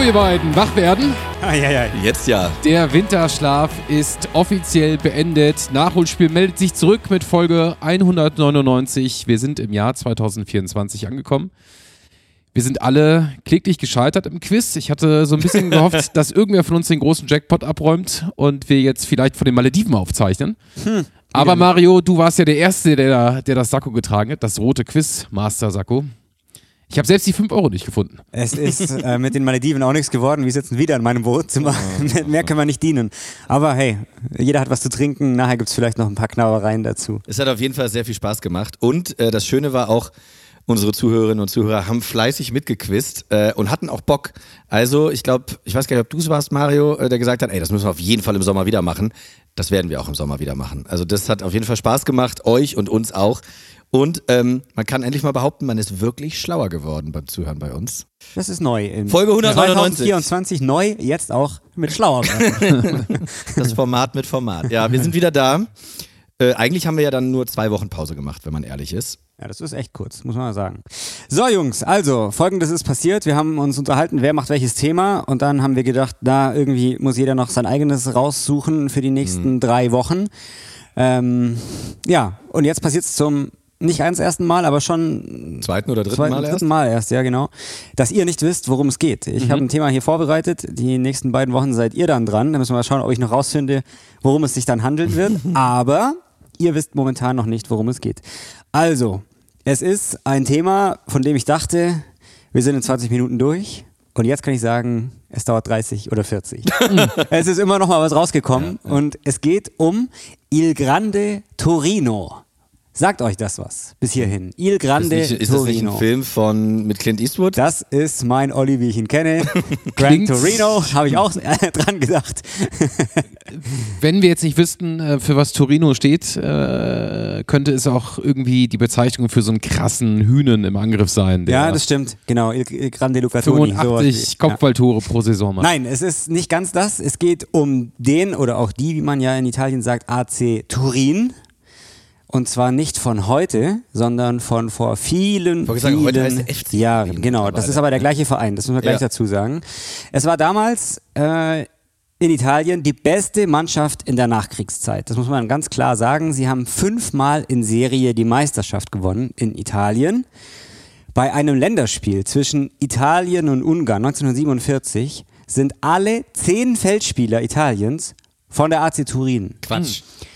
So, ihr beiden, wach werden. Eieiei. Jetzt ja. Der Winterschlaf ist offiziell beendet. Nachholspiel meldet sich zurück mit Folge 199. Wir sind im Jahr 2024 angekommen. Wir sind alle kläglich gescheitert im Quiz. Ich hatte so ein bisschen gehofft, dass irgendwer von uns den großen Jackpot abräumt und wir jetzt vielleicht von den Malediven aufzeichnen. Hm. Aber Mario, du warst ja der Erste, der, der das Sakko getragen hat, das rote Quiz-Master-Sakko. Ich habe selbst die 5 Euro nicht gefunden. Es ist äh, mit den Malediven auch nichts geworden. Wir sitzen wieder in meinem Wohnzimmer. Mehr können wir nicht dienen. Aber hey, jeder hat was zu trinken. Nachher gibt es vielleicht noch ein paar Knauereien dazu. Es hat auf jeden Fall sehr viel Spaß gemacht. Und äh, das Schöne war auch, unsere Zuhörerinnen und Zuhörer haben fleißig mitgequizt äh, und hatten auch Bock. Also, ich glaube, ich weiß gar nicht, ob du es warst, Mario, äh, der gesagt hat, ey, das müssen wir auf jeden Fall im Sommer wieder machen. Das werden wir auch im Sommer wieder machen. Also, das hat auf jeden Fall Spaß gemacht, euch und uns auch. Und ähm, man kann endlich mal behaupten, man ist wirklich schlauer geworden beim Zuhören bei uns. Das ist neu. In Folge 199. 2024 neu, jetzt auch mit schlauer. das Format mit Format. Ja, wir sind wieder da. Äh, eigentlich haben wir ja dann nur zwei Wochen Pause gemacht, wenn man ehrlich ist. Ja, das ist echt kurz, muss man mal sagen. So, Jungs, also, folgendes ist passiert. Wir haben uns unterhalten, wer macht welches Thema. Und dann haben wir gedacht, da irgendwie muss jeder noch sein eigenes raussuchen für die nächsten mhm. drei Wochen. Ähm, ja, und jetzt passiert es zum nicht ganz ersten Mal, aber schon zweiten oder dritten zweiten, Mal dritten erst? Mal erst, ja genau, dass ihr nicht wisst, worum es geht. Ich mhm. habe ein Thema hier vorbereitet. Die nächsten beiden Wochen seid ihr dann dran. Da müssen wir mal schauen, ob ich noch rausfinde, worum es sich dann handeln wird. aber ihr wisst momentan noch nicht, worum es geht. Also, es ist ein Thema, von dem ich dachte, wir sind in 20 Minuten durch. Und jetzt kann ich sagen, es dauert 30 oder 40. es ist immer noch mal was rausgekommen. Ja, ja. Und es geht um Il Grande Torino. Sagt euch das was bis hierhin? Il Grande ist, nicht, ist Torino. das nicht ein Film von, mit Clint Eastwood? Das ist mein Olli, wie ich ihn kenne. Gran Torino, habe ich auch dran gedacht. Wenn wir jetzt nicht wüssten, äh, für was Torino steht, äh, könnte es auch irgendwie die Bezeichnung für so einen krassen Hühnen im Angriff sein. ja, das stimmt. Genau, Il, Grande Luca Toni. 85 Kopfballtore ja. pro Saison macht. Nein, es ist nicht ganz das. Es geht um den oder auch die, wie man ja in Italien sagt, AC Turin. Und zwar nicht von heute, sondern von vor vielen, ich vielen sagen, heute heißt FC Jahren. Genau, das ist aber der gleiche Verein, das müssen wir gleich ja. dazu sagen. Es war damals äh, in Italien die beste Mannschaft in der Nachkriegszeit. Das muss man ganz klar sagen. Sie haben fünfmal in Serie die Meisterschaft gewonnen in Italien. Bei einem Länderspiel zwischen Italien und Ungarn 1947 sind alle zehn Feldspieler Italiens von der AC Turin. Quatsch. Hm.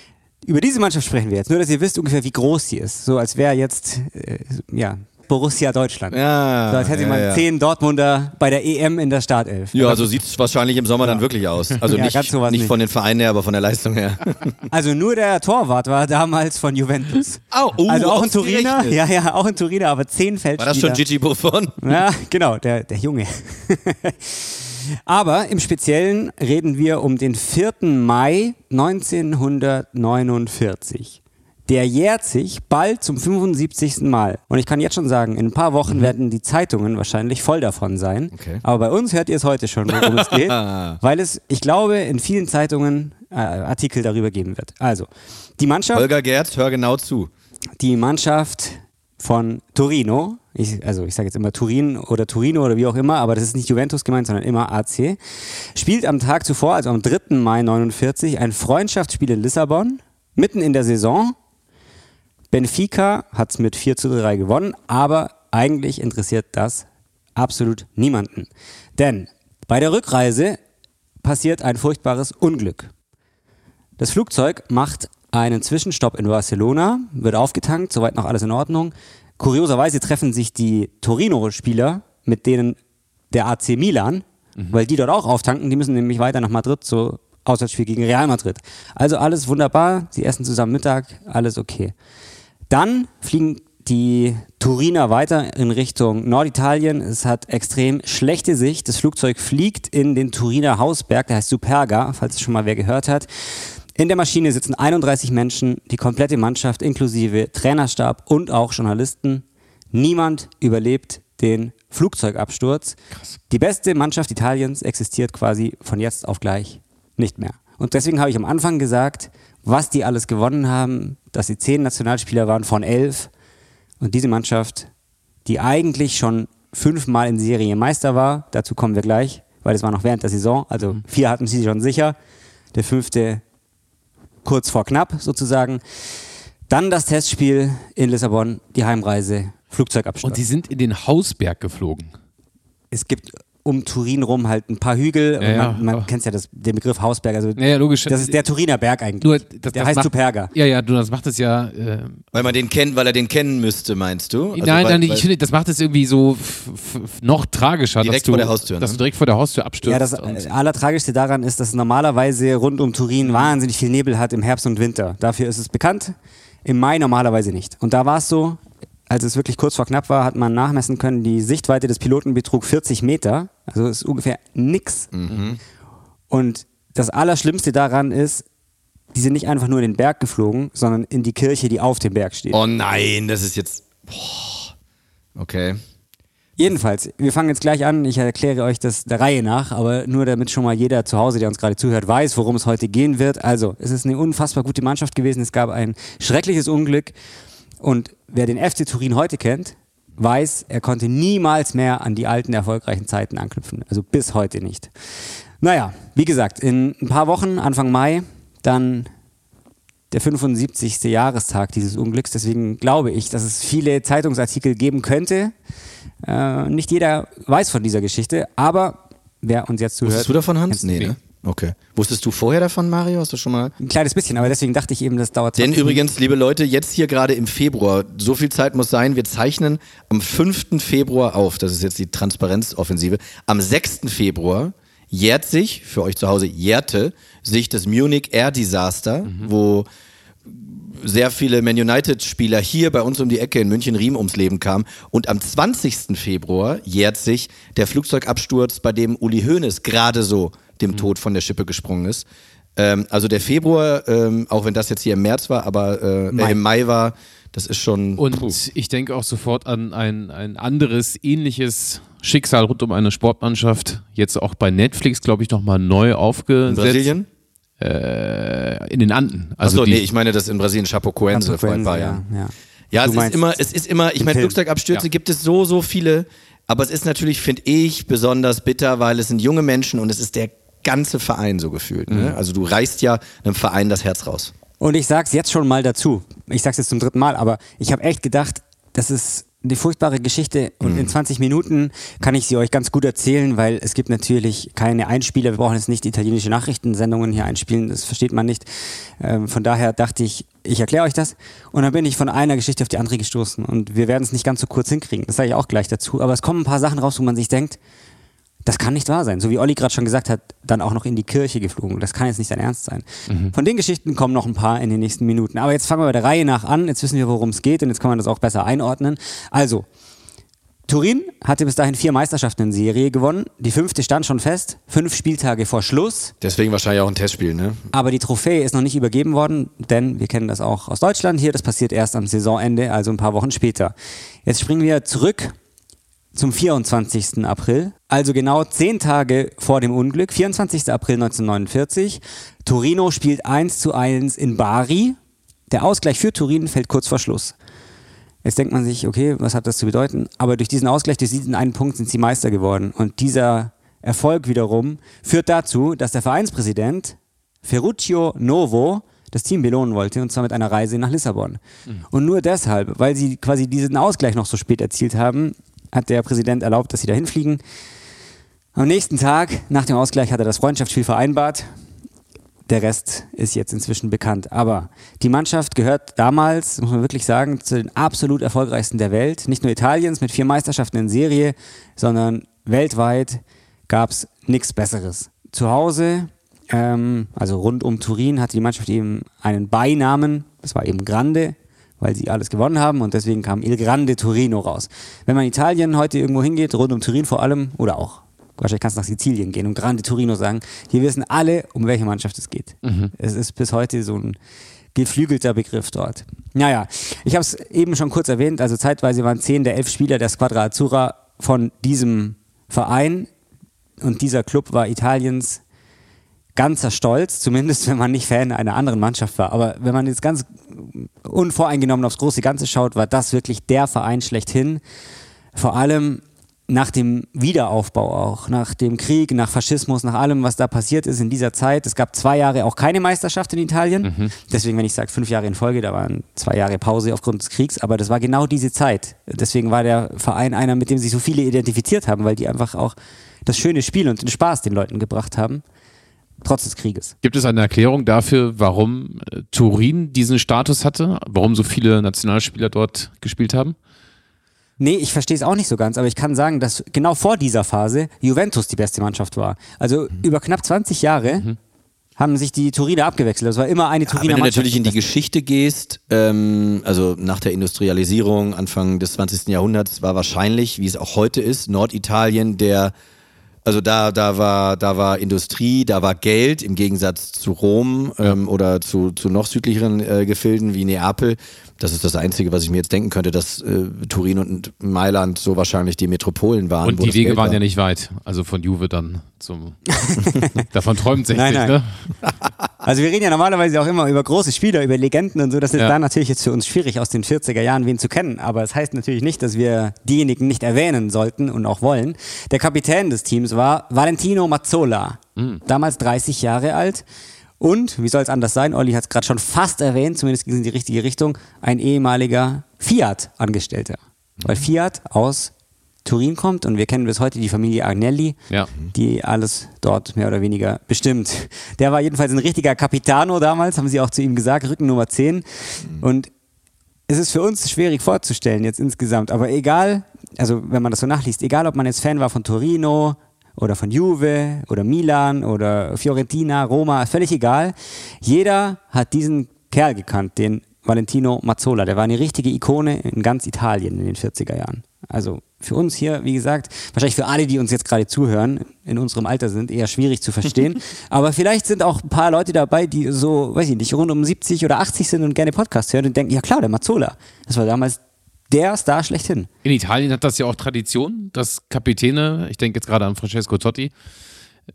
Über diese Mannschaft sprechen wir jetzt, nur dass ihr wisst ungefähr, wie groß sie ist. So als wäre jetzt, äh, ja, Borussia Deutschland. Ja, so als hätte ja, man ja. zehn Dortmunder bei der EM in der Startelf. Ja, so sieht es wahrscheinlich im Sommer ja. dann wirklich aus. Also nicht, sowas nicht von den Vereinen her, aber von der Leistung her. Also nur der Torwart war damals von Juventus. Oh, also auch Turiner, ausgerechnet. ja, ja, auch ein Turiner, aber zehn War Feldspieler. das schon Gigi Buffon? Ja, genau, der, der Junge. Aber im Speziellen reden wir um den 4. Mai 1949. Der jährt sich bald zum 75. Mal. Und ich kann jetzt schon sagen, in ein paar Wochen werden die Zeitungen wahrscheinlich voll davon sein. Okay. Aber bei uns hört ihr es heute schon, worum es geht. Weil es, ich glaube, in vielen Zeitungen äh, Artikel darüber geben wird. Also, die Mannschaft Holger Gerz, hör genau zu. die Mannschaft von Torino, ich, also ich sage jetzt immer Turin oder Torino oder wie auch immer, aber das ist nicht Juventus gemeint, sondern immer AC, spielt am Tag zuvor, also am 3. Mai 49, ein Freundschaftsspiel in Lissabon, mitten in der Saison. Benfica hat es mit 4 zu 3 gewonnen, aber eigentlich interessiert das absolut niemanden. Denn bei der Rückreise passiert ein furchtbares Unglück. Das Flugzeug macht einen Zwischenstopp in Barcelona, wird aufgetankt, soweit noch alles in Ordnung. Kurioserweise treffen sich die Torino-Spieler mit denen der AC Milan, weil die dort auch auftanken. Die müssen nämlich weiter nach Madrid zu Auswärtsspiel gegen Real Madrid. Also alles wunderbar, sie essen zusammen Mittag, alles okay. Dann fliegen die Turiner weiter in Richtung Norditalien. Es hat extrem schlechte Sicht. Das Flugzeug fliegt in den Turiner Hausberg, der heißt Superga, falls es schon mal wer gehört hat. In der Maschine sitzen 31 Menschen, die komplette Mannschaft inklusive Trainerstab und auch Journalisten. Niemand überlebt den Flugzeugabsturz. Die beste Mannschaft Italiens existiert quasi von jetzt auf gleich nicht mehr. Und deswegen habe ich am Anfang gesagt, was die alles gewonnen haben, dass sie zehn Nationalspieler waren von elf. Und diese Mannschaft, die eigentlich schon fünfmal in Serie Meister war, dazu kommen wir gleich, weil es war noch während der Saison. Also vier hatten sie schon sicher. Der fünfte kurz vor knapp sozusagen. Dann das Testspiel in Lissabon, die Heimreise, Flugzeugabsturz. Und sie sind in den Hausberg geflogen. es gibt um Turin rum halt ein paar Hügel. Ja, ja. man man kennt ja das, den Begriff Hausberg. Also Ja, ja, logisch. das ist der Turiner Berg eigentlich. Nur, das, der das heißt macht, Superga. Ja, ja, du, das macht es ja. Äh, Weil man den kennt, weil er den kennen müsste, meinst du? Also nein, weil, nein, weil, ich finde, das macht es irgendwie so noch tragischer. Direkt dass du, vor der Haustür, Dass ne? du direkt vor der Haustür abstürzt. Ja, das äh, Allertragischste daran ist, dass es normalerweise rund um Turin wahnsinnig viel Nebel hat im Herbst und Winter. Dafür ist es bekannt. Im Mai normalerweise nicht. Und da war es so, als es wirklich kurz vor knapp war, hat man nachmessen können, die Sichtweite des Piloten betrug 40 Meter. Also ist ungefähr nix. Und das Allerschlimmste daran ist, die sind nicht einfach nur in den Berg geflogen, sondern in die Kirche, die auf dem Berg steht. oh nein, das ist jetzt. Boah. Okay. Jedenfalls, wir fangen jetzt gleich an. Ich erkläre euch das der Reihe nach, aber nur damit schon mal jeder zu Hause, der uns gerade zuhört, weiß, worum es heute gehen wird. Also, es ist eine unfassbar gute Mannschaft gewesen. Es gab ein schreckliches Unglück. Und wer den FC Turin heute kennt, weiß, er konnte niemals mehr an die alten erfolgreichen Zeiten anknüpfen. Also bis heute nicht. Naja, wie gesagt, in ein paar Wochen, Anfang Mai, dann der 75. Jahrestag dieses Unglücks. Deswegen glaube ich, dass es viele Zeitungsartikel geben könnte. Äh, nicht jeder weiß von dieser Geschichte, aber wer uns jetzt zuhört. Wusstest du davon, Hans? Nee, ne? Okay. Wusstest du vorher davon, Mario? Hast du schon mal. Ein kleines bisschen, aber deswegen dachte ich eben, das dauert Denn 20 übrigens, liebe Leute, jetzt hier gerade im Februar, so viel Zeit muss sein, wir zeichnen am 5. Februar auf, das ist jetzt die Transparenzoffensive, am 6. Februar jährt sich, für euch zu Hause, jährte sich das Munich Air Disaster, wo sehr viele Man United-Spieler hier bei uns um die Ecke in München-Riem ums Leben kamen. Und am 20. Februar jährt sich der Flugzeugabsturz, bei dem Uli Hoeneß gerade so dem Tod von der Schippe gesprungen ist. Ähm, also der Februar, ähm, auch wenn das jetzt hier im März war, aber äh, Mai. Äh, im Mai war, das ist schon. Und puh. ich denke auch sofort an ein, ein anderes, ähnliches Schicksal rund um eine Sportmannschaft. Jetzt auch bei Netflix, glaube ich, nochmal neu in aufgesetzt. Brasilien? Äh, in den Anden. Also Achso, nee, ich meine das in Brasilien, Chapecoense, vor ein paar ja, Jahren. ja. Ja, Du es ist immer, es ist immer, ich meine. Flugzeugabstürze Ja. gibt es so, so viele, aber es ist natürlich, finde ich, besonders bitter, weil es sind junge Menschen und es ist der ganze Verein so gefühlt. Mhm. Ne? Also du reißt ja einem Verein das Herz raus. Und ich sag's jetzt schon mal dazu. Ich sag's jetzt zum dritten Mal, aber ich habe echt gedacht, das ist eine furchtbare Geschichte und in 20 Minuten kann ich sie euch ganz gut erzählen, weil es gibt natürlich keine Einspieler. Wir brauchen jetzt nicht italienische Nachrichtensendungen hier einspielen, das versteht man nicht. Ähm, von daher dachte ich, ich erkläre euch das. Und dann bin ich von einer Geschichte auf die andere gestoßen und wir werden es nicht ganz so kurz hinkriegen. Das sage ich auch gleich dazu. Aber es kommen ein paar Sachen raus, wo man sich denkt, das kann nicht wahr sein. So wie Olli gerade schon gesagt hat, dann auch noch in die Kirche geflogen. Das kann jetzt nicht sein Ernst sein. Von den Geschichten kommen noch ein paar in den nächsten Minuten. Aber jetzt fangen wir bei der Reihe nach an. Jetzt wissen wir, worum es geht und jetzt kann man das auch besser einordnen. Also, Turin hatte bis dahin vier Meisterschaften in Serie gewonnen. Die fünfte stand schon fest, fünf Spieltage vor Schluss. Deswegen wahrscheinlich auch ein Testspiel, ne? Aber die Trophäe ist noch nicht übergeben worden, denn wir kennen das auch aus Deutschland hier. Das passiert erst am Saisonende, also ein paar Wochen später. Jetzt springen wir zurück zum 24. April, also genau zehn Tage vor dem Unglück, 24. April 1949. Torino spielt 1 zu 1 in Bari. Der Ausgleich für Turin fällt kurz vor Schluss. Jetzt denkt man sich, okay, was hat das zu bedeuten? Aber durch diesen Ausgleich, durch diesen einen Punkt sind sie Meister geworden. Und dieser Erfolg wiederum führt dazu, dass der Vereinspräsident Ferruccio Novo das Team belohnen wollte, und zwar mit einer Reise nach Lissabon. Und nur deshalb, weil sie quasi diesen Ausgleich noch so spät erzielt haben, hat der Präsident erlaubt, dass sie dahin fliegen. Am nächsten Tag, nach dem Ausgleich, hat er das Freundschaftsspiel vereinbart. Der Rest ist jetzt inzwischen bekannt. Aber die Mannschaft gehört damals, muss man wirklich sagen, zu den absolut erfolgreichsten der Welt. Nicht nur Italiens mit vier Meisterschaften in Serie, sondern weltweit gab es nichts Besseres. Zu Hause, ähm, also rund um Turin, hatte die Mannschaft eben einen Beinamen. Das war eben Grande, weil sie alles gewonnen haben und deswegen kam Il Grande Torino raus. Wenn man Italien heute irgendwo hingeht, rund um Turin vor allem, oder auch wahrscheinlich kannst du nach Sizilien gehen und Grande Torino sagen, die wissen alle, um welche Mannschaft es geht. Es ist bis heute so ein geflügelter Begriff dort. Naja, ich habe es eben schon kurz erwähnt, also zeitweise waren zehn der elf Spieler der Squadra Azzurra von diesem Verein und dieser Club war Italiens ganzer Stolz, zumindest wenn man nicht Fan einer anderen Mannschaft war. Aber wenn man jetzt ganz unvoreingenommen aufs große Ganze schaut, war das wirklich der Verein schlechthin. Vor allem nach dem Wiederaufbau auch, nach dem Krieg, nach Faschismus, nach allem, was da passiert ist in dieser Zeit. Es gab zwei Jahre auch keine Meisterschaft in Italien. Mhm. Deswegen, wenn ich sage fünf Jahre in Folge, da waren zwei Jahre Pause aufgrund des Kriegs, aber das war genau diese Zeit. Deswegen war der Verein einer, mit dem sich so viele identifiziert haben, weil die einfach auch das schöne Spiel und den Spaß den Leuten gebracht haben, trotz des Krieges. Gibt es eine Erklärung dafür, warum äh, Turin diesen Status hatte? Warum so viele Nationalspieler dort gespielt haben? Nee, ich verstehe es auch nicht so ganz, aber ich kann sagen, dass genau vor dieser Phase Juventus die beste Mannschaft war. Also Mhm. über knapp 20 Jahre haben sich die Turiner abgewechselt. Das war immer eine Turiner wenn du Mannschaft. natürlich in die Geschichte gehst, ähm, also nach der Industrialisierung Anfang des 20. Jahrhunderts war wahrscheinlich, wie es auch heute ist, Norditalien der also da, da war, da war Industrie, da war Geld im Gegensatz zu Rom ähm, oder zu, zu noch südlicheren äh, Gefilden wie Neapel. Das ist das Einzige, was ich mir jetzt denken könnte, dass äh, Turin und Mailand so wahrscheinlich die Metropolen waren. Und wo die Wege Geld waren war. ja nicht weit. Also von Juve dann zum. Davon träumt 60, Nein, nein. ne? Also wir reden ja normalerweise auch immer über große Spieler, über Legenden und so. Das ist Ja. da natürlich jetzt für uns schwierig, aus den 40er Jahren wen zu kennen. Aber es das heißt natürlich nicht, dass wir diejenigen nicht erwähnen sollten und auch wollen. Der Kapitän des Teams war Valentino Mazzola, damals 30 Jahre alt. Und, wie soll es anders sein, Olli hat es gerade schon fast erwähnt, zumindest ging es in die richtige Richtung, ein ehemaliger Fiat-Angestellter. Weil Fiat aus Turin kommt und wir kennen bis heute die Familie Agnelli, Ja. die alles dort mehr oder weniger bestimmt. Der war jedenfalls ein richtiger Capitano damals, haben sie auch zu ihm gesagt, Rücken Nummer 10. Und es ist für uns schwierig vorzustellen jetzt insgesamt, aber egal, also wenn man das so nachliest, egal ob man jetzt Fan war von Torino oder von Juve oder Milan oder Fiorentina, Roma, völlig egal. Jeder hat diesen Kerl gekannt, den Valentino Mazzola. Der war eine richtige Ikone in ganz Italien in den 40er Jahren. Also für uns hier, wie gesagt, wahrscheinlich für alle, die uns jetzt gerade zuhören, in unserem Alter sind, eher schwierig zu verstehen. Aber vielleicht sind auch ein paar Leute dabei, die so, weiß ich nicht, rund um 70 oder 80 sind und gerne Podcast hören und denken, ja klar, der Mazzola. Das war damals der Star schlechthin. In Italien hat das ja auch Tradition, dass Kapitäne, ich denke jetzt gerade an Francesco Totti,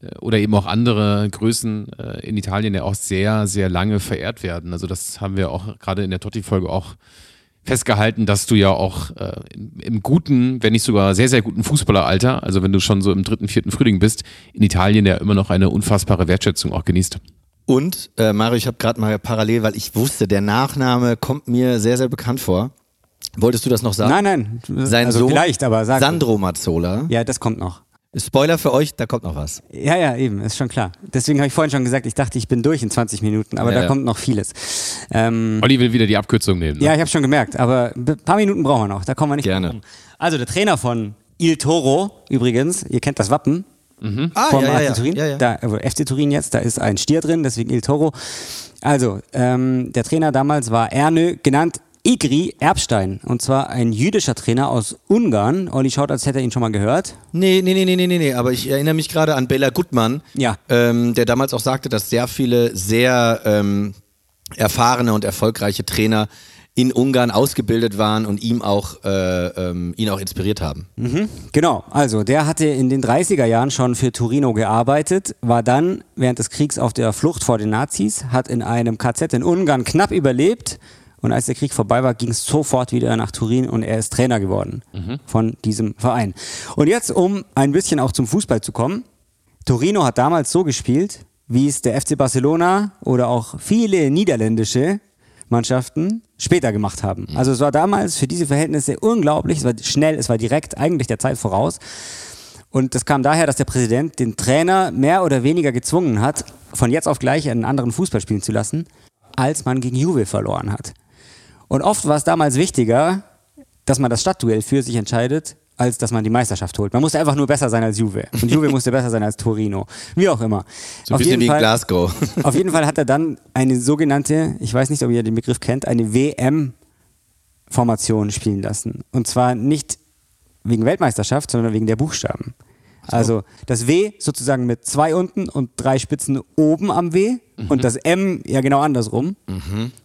äh, oder eben auch andere Größen äh, in Italien ja auch sehr, sehr lange verehrt werden. Also das haben wir auch gerade in der Totti-Folge auch festgehalten, dass du ja auch äh, im, im guten, wenn nicht sogar sehr, sehr guten Fußballeralter, also wenn du schon so im dritten, vierten Frühling bist, in Italien ja immer noch eine unfassbare Wertschätzung auch genießt. Und, äh, Mario, ich habe gerade mal parallel, weil ich wusste, der Nachname kommt mir sehr, sehr bekannt vor. Wolltest du das noch sagen? Nein, nein. Sein also Sohn vielleicht, aber sag. Sandro Mazzola. Ja, das kommt noch. Spoiler für euch, da kommt noch was. Ja, ja, eben, ist schon klar. Deswegen habe ich vorhin schon gesagt, ich dachte, ich bin durch in 20 Minuten, aber Ja, da ja. kommt noch vieles. Ähm, Olli will wieder die Abkürzung nehmen. Ne? ja, ich habe schon gemerkt, aber ein paar Minuten brauchen wir noch, da kommen wir nicht Gerne. drum rum. Also der Trainer von Il Toro, übrigens, ihr kennt das Wappen, Ah, vom ja, ja. Turin. ja, ja. Da, also FC Turin jetzt, da ist ein Stier drin, deswegen Il Toro. Also, ähm, der Trainer damals war Ernö, genannt Igri Erbstein. Und zwar ein jüdischer Trainer aus Ungarn. Olli schaut, als hätte er ihn schon mal gehört. Nee, nee, nee, nee, nee, nee, aber ich erinnere mich gerade an Bela Gutmann, Ja. ähm, der damals auch sagte, dass sehr viele sehr ähm, erfahrene und erfolgreiche Trainer in Ungarn ausgebildet waren und ihm auch, äh, ähm, ihn auch inspiriert haben. Genau, also der hatte in den 30er Jahren schon für Torino gearbeitet, war dann während des Kriegs auf der Flucht vor den Nazis, hat in einem KZ in Ungarn knapp überlebt und als der Krieg vorbei war, ging es sofort wieder nach Turin und er ist Trainer geworden von diesem Verein. Und jetzt, um ein bisschen auch zum Fußball zu kommen, Torino hat damals so gespielt, wie es der FC Barcelona oder auch viele niederländische Mannschaften später gemacht haben. Also es war damals für diese Verhältnisse unglaublich, es war schnell, es war direkt, eigentlich der Zeit voraus. Und das kam daher, dass der Präsident den Trainer mehr oder weniger gezwungen hat, von jetzt auf gleich einen anderen Fußball spielen zu lassen, als man gegen Juve verloren hat. Und oft war es damals wichtiger, dass man das Stadtduell für sich entscheidet, als dass man die Meisterschaft holt. Man musste einfach nur besser sein als Juve. Und Juve musste besser sein als Torino. Wie auch immer. So ein bisschen wie in Glasgow. Auf jeden Fall hat er dann eine sogenannte, ich weiß nicht, ob ihr den Begriff kennt, eine WM-Formation spielen lassen. Und zwar nicht wegen Weltmeisterschaft, sondern wegen der Buchstaben. Also das W sozusagen mit zwei unten und drei Spitzen oben am W und das M ja genau andersrum.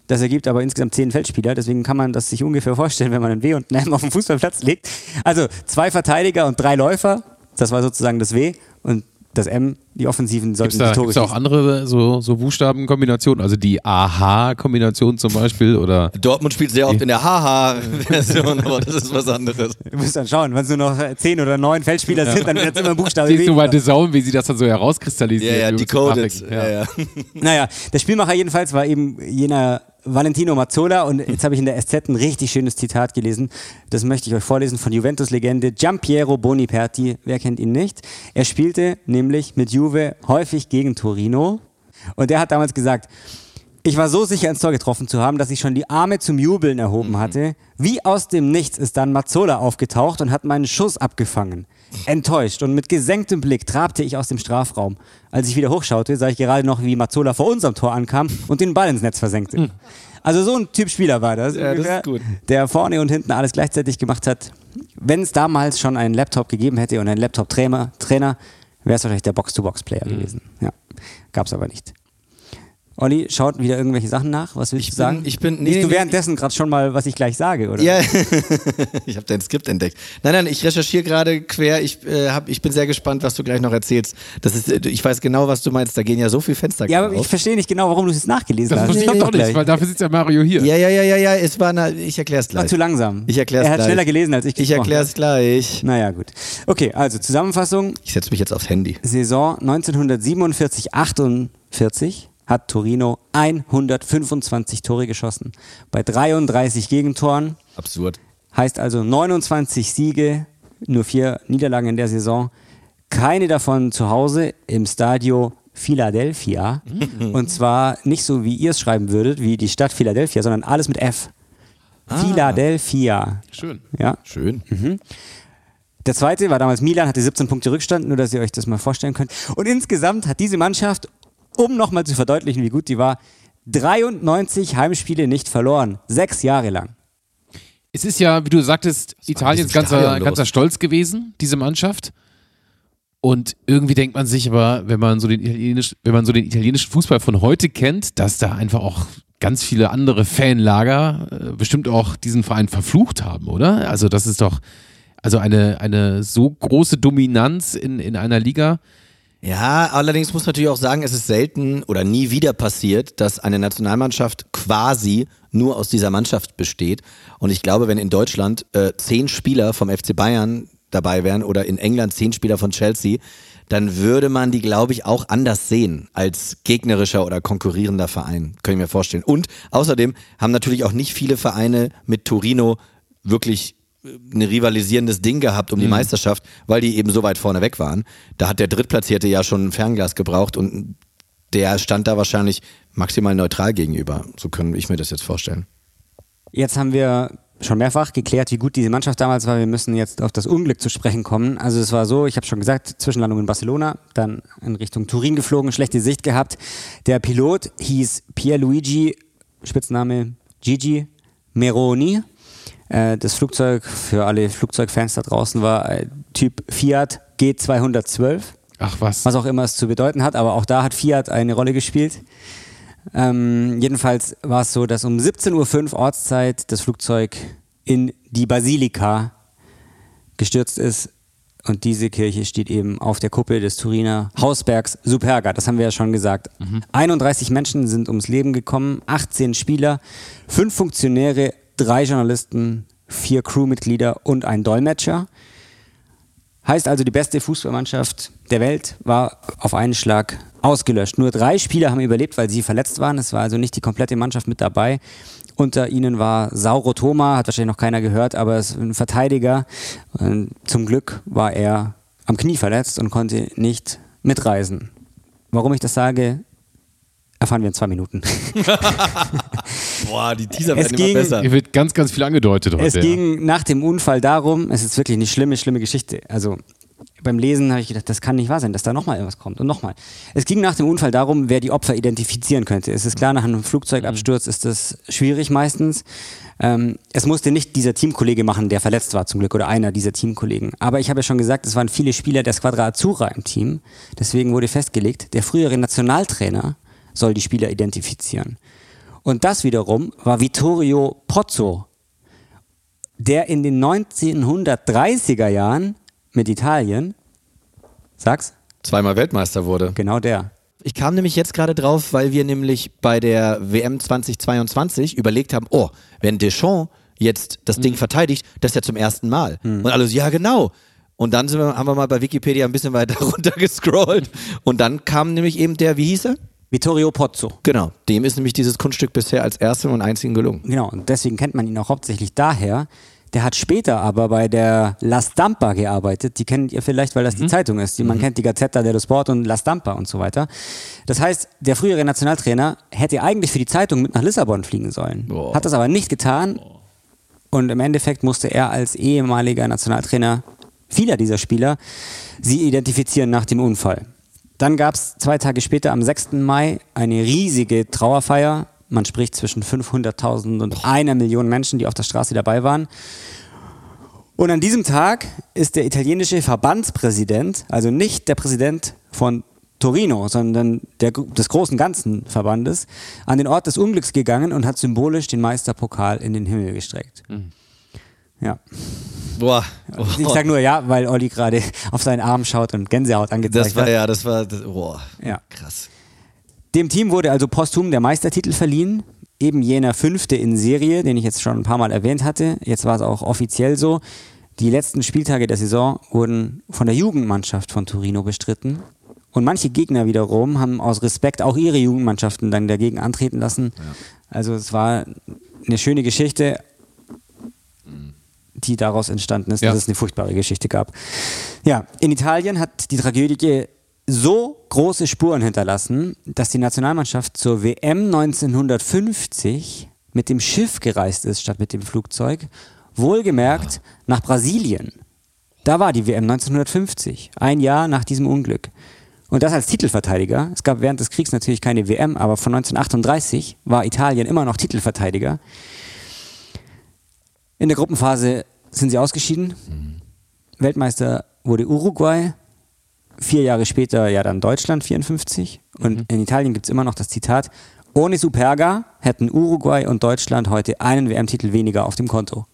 Das ergibt aber insgesamt zehn Feldspieler, deswegen kann man das sich ungefähr vorstellen, wenn man ein W und ein M auf den Fußballplatz legt. Also zwei Verteidiger und drei Läufer, das war sozusagen das W und das M, die Offensiven sollten Gibt es da, die Tore gibt's da auch andere so, so Buchstabenkombinationen? Also die AH-Kombination zum Beispiel oder Dortmund spielt sehr oft in der Haha-Version, aber das ist was anderes. Du musst dann schauen, wenn es nur noch zehn oder neun Feldspieler sind, dann wird es immer ein Buchstabe siehst du weniger. The Zone, wie sie das dann so Ja, herauskristallisieren? ja, unsere decoded. Grafiken. Ja, ja. Naja, der Spielmacher jedenfalls war eben jener Valentino Mazzola und jetzt habe ich in der SZ ein richtig schönes Zitat gelesen. Das möchte ich euch vorlesen von Juventus-Legende Giampiero Boniperti. Wer kennt ihn nicht? Er spielte nämlich mit Juve häufig gegen Torino und der hat damals gesagt, ich war so sicher ins Tor getroffen zu haben, dass ich schon die Arme zum Jubeln erhoben hatte. Wie aus dem Nichts ist dann Mazzola aufgetaucht und hat meinen Schuss abgefangen. Enttäuscht und mit gesenktem Blick trabte ich aus dem Strafraum. Als ich wieder hochschaute, sah ich gerade noch, wie Mazzola vor unserem Tor ankam und den Ball ins Netz versenkte. Also so ein Typ Spieler war das. Ja, das ungefähr, gut. Der vorne und hinten alles gleichzeitig gemacht hat. Wenn es damals schon einen Laptop gegeben hätte und einen Laptop-Trainer, Trainer, wäre es wahrscheinlich der Box-to-Box-Player Mhm. gewesen. Ja, gab es aber nicht. Olli schaut wieder irgendwelche Sachen nach. Was willst Ich du sagen? bin- ich bin- nee, Liest du nee, währenddessen gerade schon mal, was ich gleich sage, oder? Ja, ich habe dein Skript entdeckt. Nein, nein, ich recherchiere gerade quer. Ich, äh, hab, ich bin sehr gespannt, was du gleich noch erzählst. Das ist, äh, ich weiß genau, was du meinst. Da gehen ja so viele Fenster Ja, aber ich auf. verstehe nicht genau, warum du es nachgelesen Das hast. ich doch auch nicht, gleich. weil dafür sitzt ja Mario hier. Ja, ja, ja, ja, ja. Es war, eine, ich erklär's war gleich. zu langsam. Ich erklär's Er hat gleich. schneller gelesen als ich Ich gesprochen. erklär's gleich. Naja, gut. Okay, also Zusammenfassung. Ich setze mich jetzt aufs Handy. Saison 1947-48 hat Torino 125 Tore geschossen. Bei 33 Gegentoren. Absurd. Heißt also 29 Siege, nur vier Niederlagen in der Saison. Keine davon zu Hause im Stadio Philadelphia. Und zwar nicht so, wie ihr es schreiben würdet, wie die Stadt Philadelphia, sondern alles mit F. Philadelphia. Schön. Ja. Schön. Der zweite war damals Milan, hatte 17 Punkte Rückstand, nur dass ihr euch das mal vorstellen könnt. Und insgesamt hat diese Mannschaft, um nochmal zu verdeutlichen, wie gut die war, 93 Heimspiele nicht verloren. Sechs Jahre lang. Es ist ja, wie du sagtest, Italiens diesem ganzer, ganzer Stolz gewesen, diese Mannschaft. Und irgendwie denkt man sich aber, wenn man so den, italienisch, wenn man so den italienischen Fußball von heute kennt, dass da einfach auch ganz viele andere Fanlager äh, bestimmt auch diesen Verein verflucht haben, oder? Also das ist doch, also eine, eine so große Dominanz in, in einer Liga. Ja, allerdings muss man natürlich auch sagen, es ist selten oder nie wieder passiert, dass eine Nationalmannschaft quasi nur aus dieser Mannschaft besteht. Und ich glaube, wenn in Deutschland äh, zehn Spieler vom FC Bayern dabei wären oder in England zehn Spieler von Chelsea, dann würde man die, glaube ich, auch anders sehen als gegnerischer oder konkurrierender Verein. Kann ich mir vorstellen. Und außerdem haben natürlich auch nicht viele Vereine mit Torino wirklich ein rivalisierendes Ding gehabt um die Meisterschaft, weil die eben so weit vorne weg waren. Da hat der Drittplatzierte ja schon ein Fernglas gebraucht und der stand da wahrscheinlich maximal neutral gegenüber. So kann ich mir das jetzt vorstellen. Jetzt haben wir schon mehrfach geklärt, wie gut diese Mannschaft damals war. Wir müssen jetzt auf das Unglück zu sprechen kommen. Also es war so, ich habe schon gesagt, Zwischenlandung in Barcelona, dann in Richtung Turin geflogen, schlechte Sicht gehabt. Der Pilot hieß Pierluigi, Spitzname Gigi Meroni. Äh, Das Flugzeug für alle Flugzeugfans da draußen war äh, Typ Fiat G212 Ach was. was auch immer es zu bedeuten hat, aber auch da hat Fiat eine Rolle gespielt. Ähm, jedenfalls war es so, dass um 17.05 Uhr Ortszeit das Flugzeug in die Basilika gestürzt ist. Und diese Kirche steht eben auf der Kuppel des Turiner Hausbergs Superga. Das haben wir ja schon gesagt. 31 Menschen sind ums Leben gekommen, 18 Spieler, 5 Funktionäre, 3 Journalisten, 4 Crewmitglieder und ein Dolmetscher. Heißt also, die beste Fußballmannschaft der Welt war auf einen Schlag ausgelöscht. Nur drei Spieler haben überlebt, weil sie verletzt waren. Es war also nicht die komplette Mannschaft mit dabei. Unter ihnen war Sauro Thoma, hat wahrscheinlich noch keiner gehört, aber es ist ein Verteidiger. Und zum Glück war er am Knie verletzt und konnte nicht mitreisen. Warum ich das sage, erfahren wir in zwei Minuten. Boah, die Teaser Es werden ging- immer besser. Hier wird ganz, ganz viel angedeutet heute. Es ja. ging nach dem Unfall darum, es ist wirklich eine schlimme, schlimme Geschichte. Also beim Lesen habe ich gedacht, das kann nicht wahr sein, dass da nochmal irgendwas kommt. Und nochmal. Es ging nach dem Unfall darum, wer die Opfer identifizieren könnte. Es ist klar, nach einem Flugzeugabsturz ist das schwierig meistens. Ähm, es musste nicht dieser Teamkollege machen, der verletzt war zum Glück, oder einer dieser Teamkollegen. Aber ich habe ja schon gesagt, es waren viele Spieler der Squadra Azzurra im Team. Deswegen wurde festgelegt, der frühere Nationaltrainer soll die Spieler identifizieren. Und das wiederum war Vittorio Pozzo, der in den 1930er Jahren mit Italien, sag's, zweimal Weltmeister wurde. Genau der. Ich kam nämlich jetzt gerade drauf, weil wir nämlich bei der WM 2022 überlegt haben, oh, wenn Deschamps jetzt das Ding verteidigt, das ist ja zum ersten Mal. Und alle so, ja genau. Und dann sind wir, haben wir mal bei Wikipedia ein bisschen weiter runter gescrollt. Und dann kam nämlich eben der, wie hieß er? Vittorio Pozzo. Genau, dem ist nämlich dieses Kunststück bisher als erstem und einzigen gelungen. Genau, und deswegen kennt man ihn auch hauptsächlich daher. Der hat später aber bei der La Stampa gearbeitet. Die kennt ihr vielleicht, weil das die Zeitung ist. Die, man kennt die Gazzetta dello Sport und La Stampa und so weiter. Das heißt, der frühere Nationaltrainer hätte eigentlich für die Zeitung mit nach Lissabon fliegen sollen. Boah. Hat das aber nicht getan. Und im Endeffekt musste er als ehemaliger Nationaltrainer vieler dieser Spieler sie identifizieren nach dem Unfall. Dann gab es zwei Tage später, am 6. Mai, eine riesige Trauerfeier. Man spricht zwischen 500.000 und einer Million Menschen, die auf der Straße dabei waren. Und an diesem Tag ist der italienische Verbandspräsident, also nicht der Präsident von Torino, sondern der, des großen ganzen Verbandes, an den Ort des Unglücks gegangen und hat symbolisch den Meisterpokal in den Himmel gestreckt. Ja. Boah. Ich sag nur ja, weil Olli gerade auf seinen Arm schaut und Gänsehaut angezeigt das war hat. ja, das war, das, boah. Ja. Krass. Dem Team wurde also posthum der Meistertitel verliehen. Eben jener fünfte in Serie, den ich jetzt schon ein paar Mal erwähnt hatte. Jetzt war es auch offiziell so. Die letzten Spieltage der Saison wurden von der Jugendmannschaft von Torino bestritten. Und manche Gegner wiederum haben aus Respekt auch ihre Jugendmannschaften dann dagegen antreten lassen. Also es war eine schöne Geschichte, die daraus entstanden ist, Ja. dass es eine furchtbare Geschichte gab. Ja, in Italien hat die Tragödie so große Spuren hinterlassen, dass die Nationalmannschaft zur WM 1950 mit dem Schiff gereist ist statt mit dem Flugzeug. Wohlgemerkt nach Brasilien. Da war die WM 1950, ein Jahr nach diesem Unglück. Und das als Titelverteidiger. Es gab während des Kriegs natürlich keine WM, aber von 1938 war Italien immer noch Titelverteidiger. In der Gruppenphase sind sie ausgeschieden. Weltmeister wurde Uruguay. Vier Jahre später ja dann Deutschland, 54. Und in Italien gibt es immer noch das Zitat, ohne Superga hätten Uruguay und Deutschland heute einen WM-Titel weniger auf dem Konto.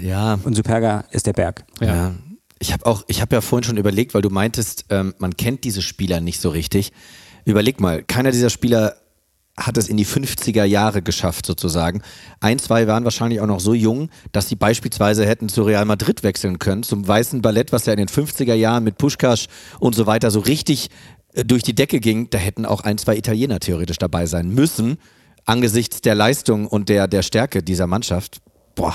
Ja. Und Superga ist der Berg. Ja. Ich habe auch, ich habe ja vorhin schon überlegt, weil du meintest, ähm, man kennt diese Spieler nicht so richtig. Überleg mal, keiner dieser Spieler hat es in die 50er Jahre geschafft sozusagen. Ein, zwei waren wahrscheinlich auch noch so jung, dass sie beispielsweise hätten zu Real Madrid wechseln können, zum weißen Ballett, was ja in den 50er Jahren mit Puschkasch und so weiter so richtig äh, durch die Decke ging. Da hätten auch ein, zwei Italiener theoretisch dabei sein müssen, angesichts der Leistung und der, der Stärke dieser Mannschaft. Boah,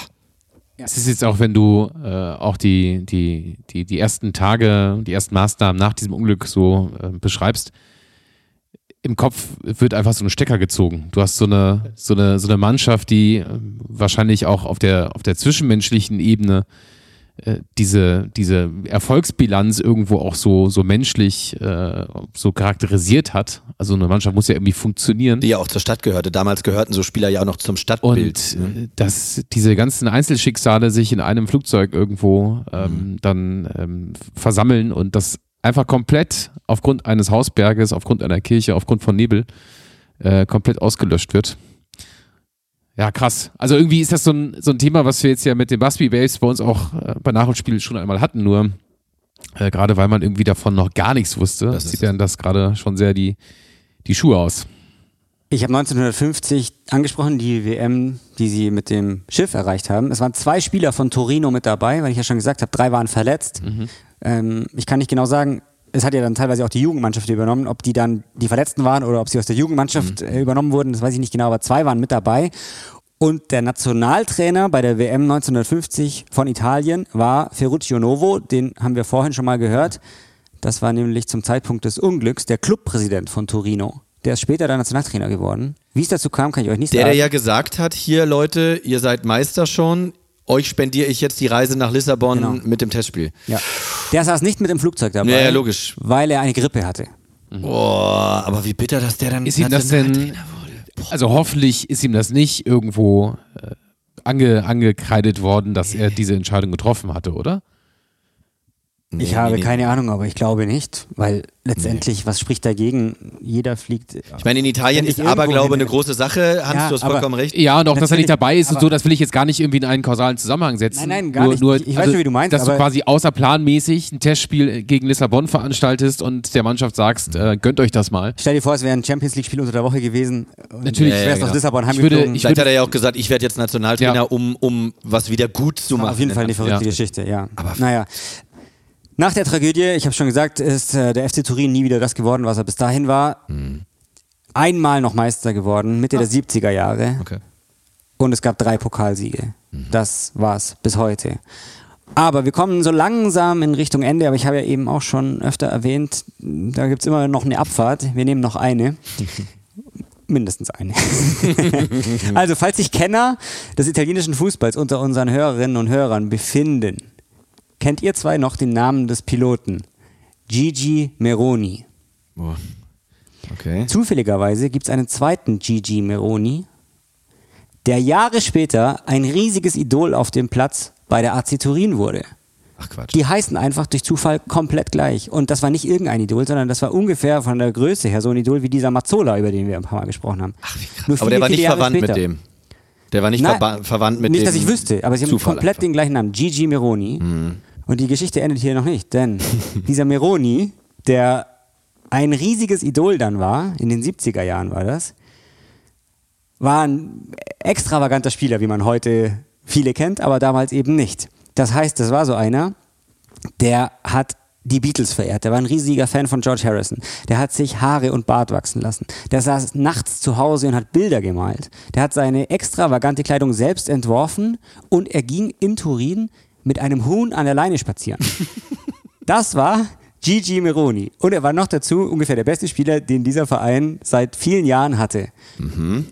Es ist jetzt auch, wenn du äh, auch die, die, die, die ersten Tage, die ersten Maßnahmen nach diesem Unglück so äh, beschreibst, im Kopf wird einfach so ein Stecker gezogen. Du hast so eine, so eine, so eine Mannschaft, die äh, wahrscheinlich auch auf der, auf der zwischenmenschlichen Ebene äh, diese, diese Erfolgsbilanz irgendwo auch so, so menschlich äh, so charakterisiert hat. Also eine Mannschaft muss ja irgendwie funktionieren. die ja auch zur Stadt gehörte. Damals gehörten so Spieler ja auch noch zum Stadtbild. Und äh, dass diese ganzen Einzelschicksale sich in einem Flugzeug irgendwo ähm, dann ähm, versammeln und das einfach komplett aufgrund eines Hausberges, aufgrund einer Kirche, aufgrund von Nebel äh, komplett ausgelöscht wird. Ja, krass. Also irgendwie ist das so ein, so ein Thema, was wir jetzt ja mit den Busby Babes bei uns auch äh, bei Nachholspiel schon einmal hatten, nur äh, gerade weil man irgendwie davon noch gar nichts wusste, Das ist zieht dann das gerade schon sehr die, die Schuhe aus. Ich habe 1950 angesprochen, die WM, die sie mit dem Schiff erreicht haben. Es waren zwei Spieler von Torino mit dabei, weil ich ja schon gesagt habe, drei waren verletzt. Ähm, ich kann nicht genau sagen, es hat ja dann teilweise auch die Jugendmannschaft übernommen, ob die dann die Verletzten waren oder ob sie aus der Jugendmannschaft äh, übernommen wurden, das weiß ich nicht genau, aber zwei waren mit dabei. Und der Nationaltrainer bei der WM 1950 von Italien war Ferruccio Novo, den haben wir vorhin schon mal gehört. Das war nämlich zum Zeitpunkt des Unglücks der Clubpräsident von Torino. Der ist später der Nationaltrainer geworden. Wie es dazu kam, kann ich euch nicht Der, sagen. der ja gesagt hat, hier Leute, ihr seid Meister schon, euch spendiere ich jetzt die Reise nach Lissabon Genau. mit dem Testspiel. ja. der saß nicht mit dem Flugzeug dabei. Ja, ja, logisch. Weil er eine Grippe hatte. Boah, aber wie bitter, dass der dann Ist ihm das denn, also hoffentlich ist ihm das nicht irgendwo äh, ange, angekreidet worden, dass er diese Entscheidung getroffen hatte, oder? Ich Nee, habe nee, nee. keine Ahnung, aber ich glaube nicht, weil letztendlich, was spricht dagegen? Jeder fliegt. Ich meine, in Italien ist ich Aberglaube eine große Sache. Hans, Ja, du hast aber- vollkommen recht. Ja, und auch, dass er nicht dabei ist und so, das will ich jetzt gar nicht irgendwie in einen kausalen Zusammenhang setzen. Nein, nein, gar nur, nicht. Nur, Ich- ich weiß schon, wie du meinst, Dass du quasi außerplanmäßig ein Testspiel gegen Lissabon veranstaltest und der Mannschaft sagst, äh, gönnt euch das mal. Stell dir vor, es wäre ein Champions League-Spiel unter der Woche gewesen. und Natürlich. Du Ja, ja, aus genau. Lissabon Ich würde- ich Vielleicht hat er ja auch gesagt, ich werde jetzt Nationaltrainer, Ja. um, um was wieder gut zu machen. Auf jeden Fall eine verrückte. Geschichte, ja. Aber- naja. Nach der Tragödie, ich habe schon gesagt, ist äh, der FC Turin nie wieder das geworden, was er bis dahin war. Einmal noch Meister geworden, Mitte der 70er Jahre. Okay. Und es gab drei Pokalsiege. Das war's bis heute. Aber wir kommen so langsam in Richtung Ende, aber ich habe ja eben auch schon öfter erwähnt, da gibt's immer noch eine Abfahrt. Wir nehmen noch eine. Mindestens eine. also, falls sich Kenner des italienischen Fußballs unter unseren Hörerinnen und Hörern befinden, kennt ihr zwei noch den Namen des Piloten? Gigi Meroni. Boah. Okay. Zufälligerweise gibt es einen zweiten Gigi Meroni, der Jahre später ein riesiges Idol auf dem Platz bei der AC Turin wurde. Ach Quatsch. Die heißen einfach durch Zufall komplett gleich. Und das war nicht irgendein Idol, sondern das war ungefähr von der Größe her so ein Idol wie dieser Mazzola, über den wir ein paar Mal gesprochen haben. Ach, wie krass. Aber der war nicht Jahre verwandt später. mit dem. Der war nicht verba verwandt mit nicht, dem. dass ich wüsste, aber sie haben Zufall komplett einfach. den gleichen Namen, Gigi Meroni. Mhm. Und die Geschichte endet hier noch nicht, denn dieser Meroni, der ein riesiges Idol dann war, in den 70er Jahren war das, war ein extravaganter Spieler, wie man heute viele kennt, aber damals eben nicht. Das heißt, das war so einer, der hat die Beatles verehrt. Der war ein riesiger Fan von George Harrison. Der hat sich Haare und Bart wachsen lassen. Der saß nachts zu Hause und hat Bilder gemalt. Der hat seine extravagante Kleidung selbst entworfen und er ging in Turin mit einem Huhn an der Leine spazieren. Das war Gigi Meroni. Und er war noch dazu ungefähr der beste Spieler, den dieser Verein seit vielen Jahren hatte.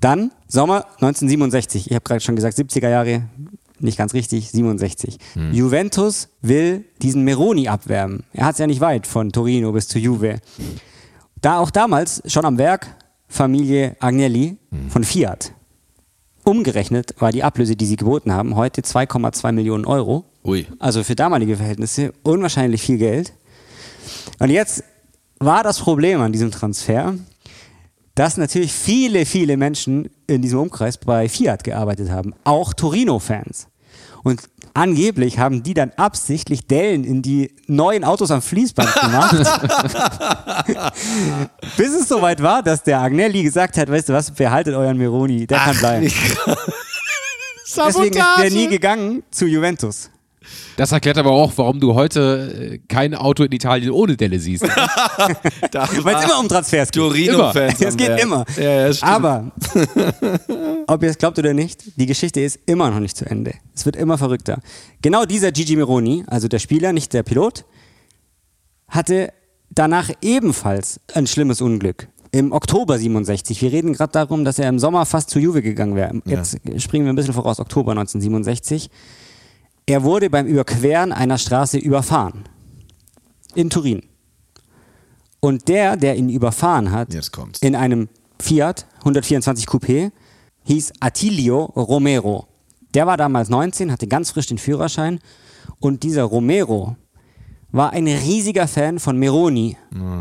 Dann Sommer 1967. Ich habe gerade schon gesagt, 70er Jahre, nicht ganz richtig, 67. Juventus will diesen Meroni abwerben. Er hat es ja nicht weit von Torino bis zu Juve. Da auch damals schon am Werk Familie Agnelli von Fiat. Umgerechnet war die Ablöse, die sie geboten haben, heute 2,2 Millionen Euro. Ui. Also für damalige Verhältnisse unwahrscheinlich viel Geld. Und jetzt war das Problem an diesem Transfer, dass natürlich viele, viele Menschen in diesem Umkreis bei Fiat gearbeitet haben, auch Torino-Fans. Und angeblich haben die dann absichtlich Dellen in die neuen Autos am Fließband gemacht. Bis es soweit war, dass der Agnelli gesagt hat, weißt du was, behaltet euren Meroni, der kann bleiben. Deswegen ist der nie gegangen zu Juventus. Das erklärt aber auch, warum du heute äh, kein Auto in Italien ohne Delle siehst. Weil es immer um Transfers geht. Torino-Fans. Es geht immer. Ja, ja. Aber, ob ihr es glaubt oder nicht, die Geschichte ist immer noch nicht zu Ende. Es wird immer verrückter. Genau dieser Gigi Meroni, also der Spieler, nicht der Pilot, hatte danach ebenfalls ein schlimmes Unglück. Im Oktober 67. Wir reden gerade darum, dass er im Sommer fast zu Juve gegangen wäre. Jetzt springen wir ein bisschen voraus, Oktober 1967. Er wurde beim Überqueren einer Straße überfahren. In Turin. Und der, der ihn überfahren hat, in einem Fiat 124 Coupé, hieß Attilio Romero. Der war damals 19, hatte ganz frisch den Führerschein und dieser Romero war ein riesiger Fan von Meroni.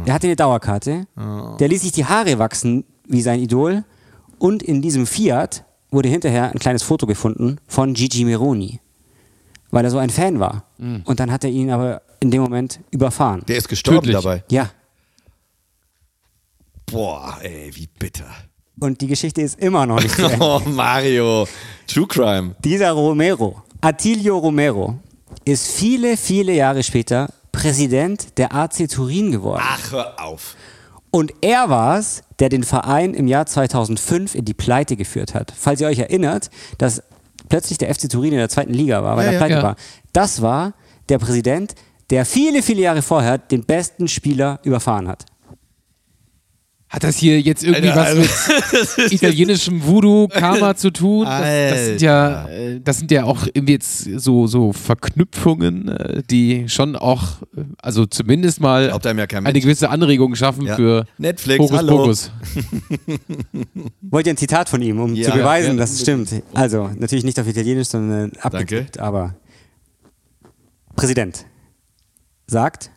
Der hatte eine Dauerkarte. Der ließ sich die Haare wachsen wie sein Idol und in diesem Fiat wurde hinterher ein kleines Foto gefunden von Gigi Meroni, weil er so ein Fan war. Und dann hat er ihn aber in dem Moment überfahren. Der ist gestorben Tödlich. dabei. Ja, Boah, ey, wie bitter. und die Geschichte ist immer noch nicht zu Ende. Oh, Mario. True Crime. Dieser Romero, Attilio Romero, ist viele, viele Jahre später Präsident der AC Turin geworden. Ach, hör auf. Und er war es, der den Verein im Jahr 2005 in die Pleite geführt hat. Falls ihr euch erinnert, dass plötzlich der FC Turin in der zweiten Liga war, weil Ja, er pleite ja. war. Das war der Präsident, der viele, viele Jahre vorher den besten Spieler überfahren hat. Hat das hier jetzt irgendwie Alter, was mit italienischem Voodoo, Karma zu tun? Das, das sind ja, das sind ja auch irgendwie jetzt so, so Verknüpfungen, äh, die schon auch, äh, also zumindest mal ja eine gewisse Anregung schaffen Ja. für Netflix, Hokus hallo. Pokus. Wollt ihr ein Zitat von ihm, um Ja, zu beweisen, ja, dass es stimmt? Also, natürlich nicht auf Italienisch, sondern abgekürzt, aber Präsident. sagt,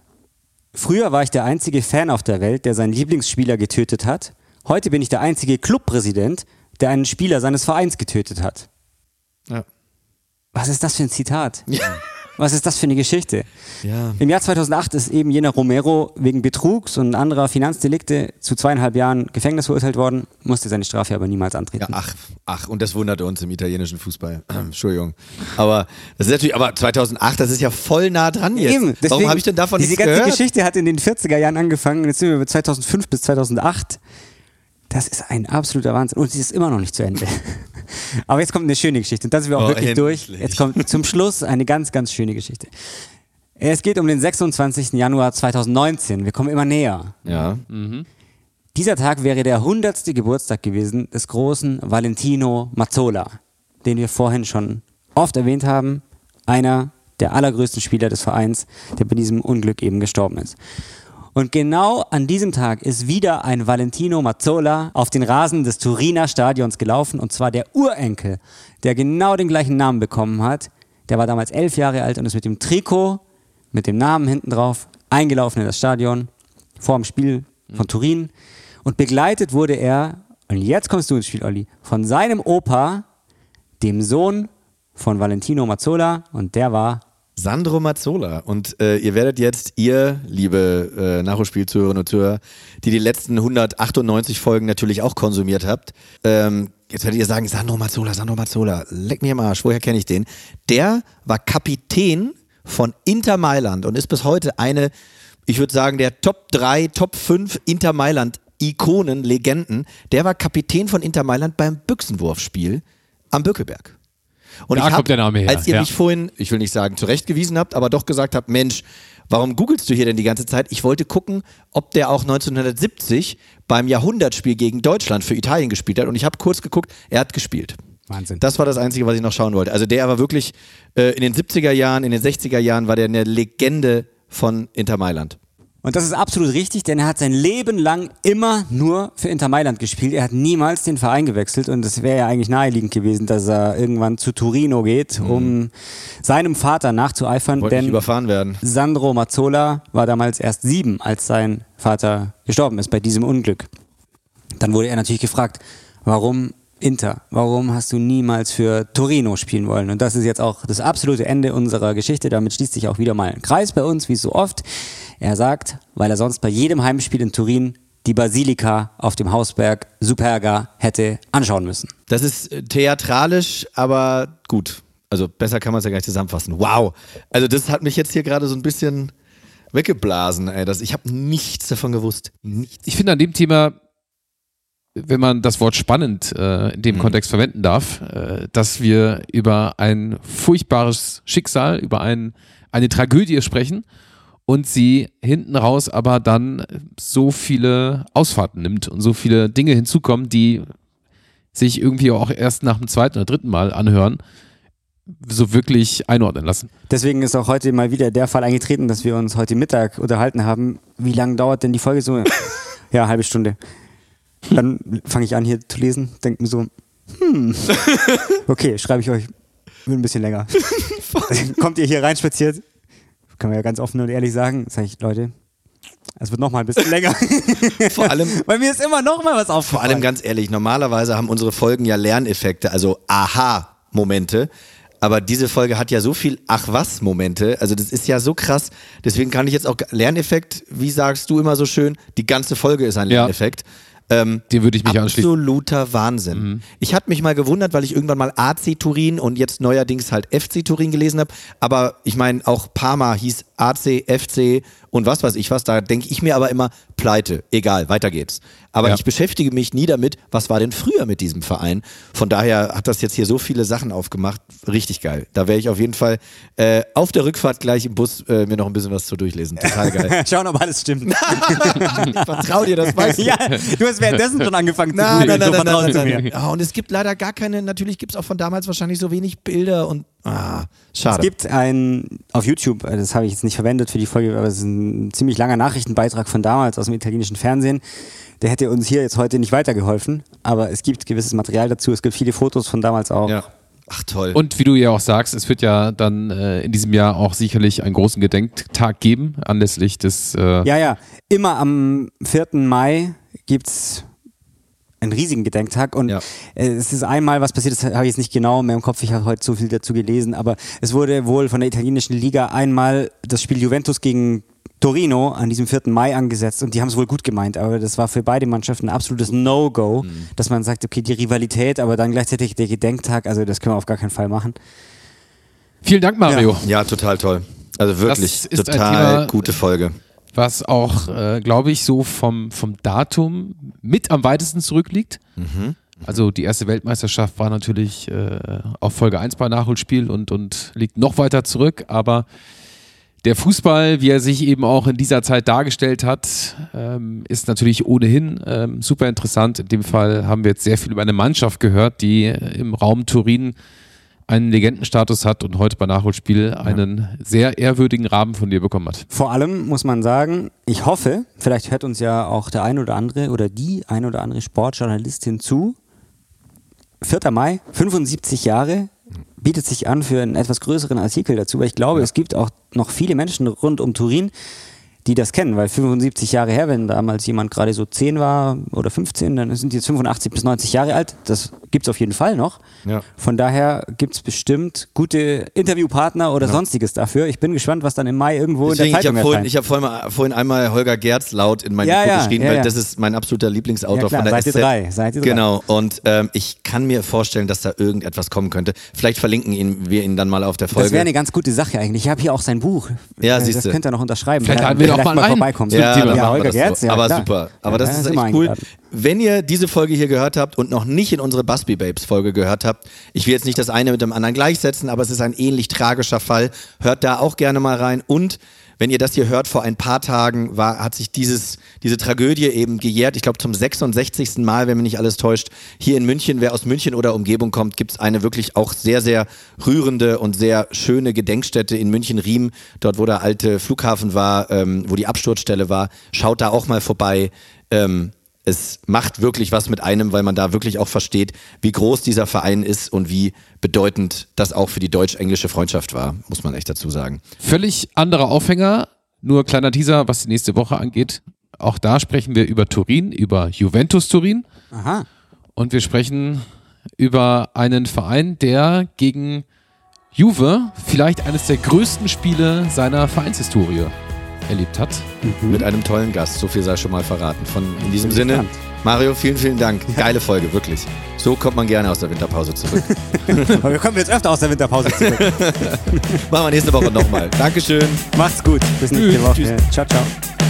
früher war ich der einzige Fan auf der Welt, der seinen Lieblingsspieler getötet hat. Heute bin ich der einzige Clubpräsident, der einen Spieler seines Vereins getötet hat. Ja. Was ist das für ein Zitat? Was ist das für eine Geschichte? Ja. Im Jahr 2008 ist eben jener Romero wegen Betrugs und anderer Finanzdelikte zu zweieinhalb Jahren Gefängnis verurteilt worden, musste seine Strafe aber niemals antreten. Ja, ach, ach, und das wunderte uns im italienischen Fußball. Entschuldigung. Aber das ist natürlich, aber 2008, das ist ja voll nah dran jetzt. Eben, Warum deswegen- habe ich denn davon Diese nichts ganze gehört? Geschichte hat in den 40er Jahren angefangen und jetzt sind wir bei 2005 bis 2008. Das ist ein absoluter Wahnsinn und sie ist immer noch nicht zu Ende. Aber jetzt kommt eine schöne Geschichte und da sind wir auch Oh, wirklich durch. endlich. Jetzt kommt zum Schluss eine ganz, ganz schöne Geschichte. Es geht um den 26. Januar 2019. Wir kommen immer näher. Ja. Dieser Tag wäre der 100. Geburtstag gewesen des großen Valentino Mazzola, den wir vorhin schon oft erwähnt haben. Einer der allergrößten Spieler des Vereins, der bei diesem Unglück eben gestorben ist. Und genau an diesem Tag ist wieder ein Valentino Mazzola auf den Rasen des Turiner Stadions gelaufen und zwar der Urenkel, der genau den gleichen Namen bekommen hat. Der war damals elf Jahre alt und ist mit dem Trikot, mit dem Namen hinten drauf, eingelaufen in das Stadion vor dem Spiel von Turin. Und begleitet wurde er, und jetzt kommst du ins Spiel, Olli, von seinem Opa, dem Sohn von Valentino Mazzola. Und der war Sandro Mazzola. Und äh, ihr werdet jetzt, ihr, liebe äh, Nachholspielzuhörerinnen und Zuhörer, die die letzten 198 Folgen natürlich auch konsumiert habt, ähm, jetzt werdet ihr sagen, Sandro Mazzola, Sandro Mazzola, leck mir am Arsch, woher kenne ich den? Der war Kapitän von Inter Mailand und ist bis heute eine, ich würde sagen, der Top 3, Top 5 Inter Mailand Ikonen, Legenden. Der war Kapitän von Inter Mailand beim Büchsenwurfspiel am Bückeberg. Und Da ich hab, kommt der Name her, Als ihr ja. mich vorhin, ich will nicht sagen zurechtgewiesen habt, aber doch gesagt habt, Mensch, warum googelst du hier denn die ganze Zeit? Ich wollte gucken, ob der auch 1970 beim Jahrhundertspiel gegen Deutschland für Italien gespielt hat. Und ich habe kurz geguckt, er hat gespielt. Wahnsinn. Das war das Einzige, was ich noch schauen wollte. Also der war wirklich äh, in den 70er Jahren, in den 60er Jahren war der eine Legende von Inter Mailand. Und das ist absolut richtig, denn er hat sein Leben lang immer nur für Inter Mailand gespielt. Er hat niemals den Verein gewechselt und es wäre ja eigentlich naheliegend gewesen, dass er irgendwann zu Torino geht, um seinem Vater nachzueifern. Wollte Denn überfahren werden. Sandro Mazzola war damals erst sieben, als sein Vater gestorben ist bei diesem Unglück. Dann wurde er natürlich gefragt, warum Inter? Warum hast du niemals für Torino spielen wollen? Und das ist jetzt auch das absolute Ende unserer Geschichte. Damit schließt sich auch wieder mal ein Kreis bei uns, wie so oft. Er sagt, weil er sonst bei jedem Heimspiel in Turin die Basilika auf dem Hausberg Superga hätte anschauen müssen. Das ist äh, theatralisch, aber gut. Also besser kann man es ja gar nicht zusammenfassen. Wow. Also das hat mich jetzt hier gerade so ein bisschen weggeblasen. Ey. Das, ich habe nichts davon gewusst. Nichts. Ich finde an dem Thema, wenn man das Wort spannend äh, in dem Mhm. Kontext verwenden darf, äh, dass wir über ein furchtbares Schicksal, über ein, eine Tragödie sprechen und sie hinten raus aber dann so viele Ausfahrten nimmt und so viele Dinge hinzukommen, die sich irgendwie auch erst nach dem zweiten oder dritten Mal anhören, so wirklich einordnen lassen. Deswegen ist auch heute mal wieder der Fall eingetreten, dass wir uns heute Mittag unterhalten haben. Wie lange dauert denn die Folge so? ja, halbe Stunde. Dann fange ich an hier zu lesen, denke mir so, hm, okay, schreibe ich euch, ein bisschen länger. Kommt ihr hier reinspaziert? Kann man ja ganz offen und ehrlich sagen, sage ich, Leute, es wird noch mal ein bisschen länger. Vor allem, Bei mir ist immer noch mal was vor aufgefallen. allem ganz ehrlich, normalerweise haben unsere Folgen ja Lerneffekte, also Aha-Momente. Aber diese Folge hat ja so viel Ach was Momente. Also das ist ja so krass. Deswegen kann ich jetzt auch Lerneffekt, wie sagst du immer so schön, die ganze Folge ist ein Ja. Ähm, Dem würde ich mich anschließen. Absoluter Wahnsinn. Mhm. Ich hatte mich mal gewundert, weil ich irgendwann mal AC Turin und jetzt neuerdings halt FC Turin gelesen habe. Aber ich meine, auch Parma hieß AC, FC und was weiß ich was. Da denke ich mir aber immer, pleite, egal, weiter geht's. Aber Ja. ich beschäftige mich nie damit, was war denn früher mit diesem Verein. Von daher hat das jetzt hier so viele Sachen aufgemacht. Richtig geil. Da werde ich auf jeden Fall äh, auf der Rückfahrt gleich im Bus äh, mir noch ein bisschen was zu durchlesen. Total geil. Schauen, ob alles stimmt. ich vertrau dir, das weißt du. ja, du hast währenddessen schon angefangen zu Nein, googeln, nein, so nein, nein, mir. nein. Ja, und es gibt leider gar keine, natürlich gibt es auch von damals wahrscheinlich so wenig Bilder und ah, Es schade. gibt ein, auf YouTube, äh, das habe ich jetzt nicht verwendet für die Folge, aber es ist ein ziemlich langer Nachrichtenbeitrag von damals aus dem italienischen Fernsehen. Der hätte uns hier jetzt heute nicht weitergeholfen, aber es gibt gewisses Material dazu. Es gibt viele Fotos von damals auch. ja. Ach toll. Und wie du ja auch sagst, es wird ja dann äh, in diesem Jahr auch sicherlich einen großen Gedenktag geben, anlässlich des. Äh, Ja, ja. Immer am 4. Mai gibt's einen riesigen Gedenktag und Ja. äh, es ist einmal was passiert, das habe ich jetzt nicht genau mehr im Kopf, ich habe heute so viel dazu gelesen, aber es wurde wohl von der italienischen Liga einmal das Spiel Juventus gegen Torino an diesem 4. Mai angesetzt und die haben es wohl gut gemeint, aber das war für beide Mannschaften ein absolutes No-Go, Mhm. dass man sagt, okay, die Rivalität, aber dann gleichzeitig der Gedenktag, also das können wir auf gar keinen Fall machen. Vielen Dank, Mario. ja, total toll. Also wirklich total Thema- gute Folge. Was auch, äh, glaube ich, so vom, vom Datum mit am weitesten zurückliegt. Also die erste Weltmeisterschaft war natürlich äh, auf Folge 1 bei Nachholspiel und, und liegt noch weiter zurück, aber der Fußball, wie er sich eben auch in dieser Zeit dargestellt hat, ähm, ist natürlich ohnehin ähm, super interessant. In dem Fall haben wir jetzt sehr viel über eine Mannschaft gehört, die äh, im Raum Turin einen Legendenstatus hat und heute bei Nachholspiel einen sehr ehrwürdigen Rahmen von dir bekommen hat. Vor allem muss man sagen, ich hoffe, vielleicht hört uns ja auch der ein oder andere oder die ein oder andere Sportjournalistin zu. 4. Mai, 75 Jahre, bietet sich an für einen etwas größeren Artikel dazu, weil ich glaube, es gibt auch noch viele Menschen rund um Turin, die das kennen, weil 75 Jahre her, wenn damals jemand gerade so 10 war oder 15, dann sind die jetzt 85 bis 90 Jahre alt. Das gibt es auf jeden Fall noch. Ja. Von daher gibt es bestimmt gute Interviewpartner oder sonstiges dafür. Ich bin gespannt, was dann im Mai irgendwo Deswegen, in der ich Zeitung habe vorhin, erscheint. ich hab vorhin, vorhin einmal Holger Gerz laut in mein Ja, Mikro ja, geschrieben, ja, weil ja. das ist mein absoluter Lieblingsautor Ja, klar, von der Seite SZ. drei, Seite drei. Genau, und ähm, ich kann mir vorstellen, dass da irgendetwas kommen könnte. Vielleicht verlinken ihn, wir ihn dann mal auf der Folge. Das wäre eine ganz gute Sache eigentlich. Ich habe hier auch sein Buch. Ja, Äh, Das siehste. könnt ihr noch unterschreiben. Vielleicht er- laden wir ihn auch mal ein. vorbeikommt. Ja, ja, wir Holger das Gerz, so. ja, aber klar. super. Aber Ja, das ja, ist echt cool. Wenn ihr diese Folge hier gehört habt und noch nicht in unsere Busby Babes Folge gehört habt, ich will jetzt nicht das eine mit dem anderen gleichsetzen, aber es ist ein ähnlich tragischer Fall. Hört da auch gerne mal rein. Und wenn ihr das hier hört, vor ein paar Tagen war, hat sich dieses, diese Tragödie eben gejährt. Ich glaube zum 66. Mal, wenn mich nicht alles täuscht, hier in München. Wer aus München oder Umgebung kommt, gibt es eine wirklich auch sehr, sehr rührende und sehr schöne Gedenkstätte in München-Riem, dort wo der alte Flughafen war, ähm, wo die Absturzstelle war. Schaut da auch mal vorbei. Ähm, es macht wirklich was mit einem, weil man da wirklich auch versteht, wie groß dieser Verein ist und wie bedeutend das auch für die deutsch-englische Freundschaft war, muss man echt dazu sagen. Völlig anderer Aufhänger, nur kleiner Teaser, was die nächste Woche angeht. Auch da sprechen wir über Turin, über Juventus Turin Aha. und wir sprechen über einen Verein, der gegen Juve vielleicht eines der größten Spiele seiner Vereinshistorie erlebt hat. Mit einem tollen Gast, so viel sei schon mal verraten. Von in diesem Sinne. Mario, vielen, vielen Dank. Geile Folge, wirklich. So kommt man gerne aus der Winterpause zurück. Aber wir kommen jetzt öfter aus der Winterpause zurück. Machen wir nächste Woche nochmal. Dankeschön. Macht's gut. Bis nächste Tschüss. Woche. Ciao, ciao.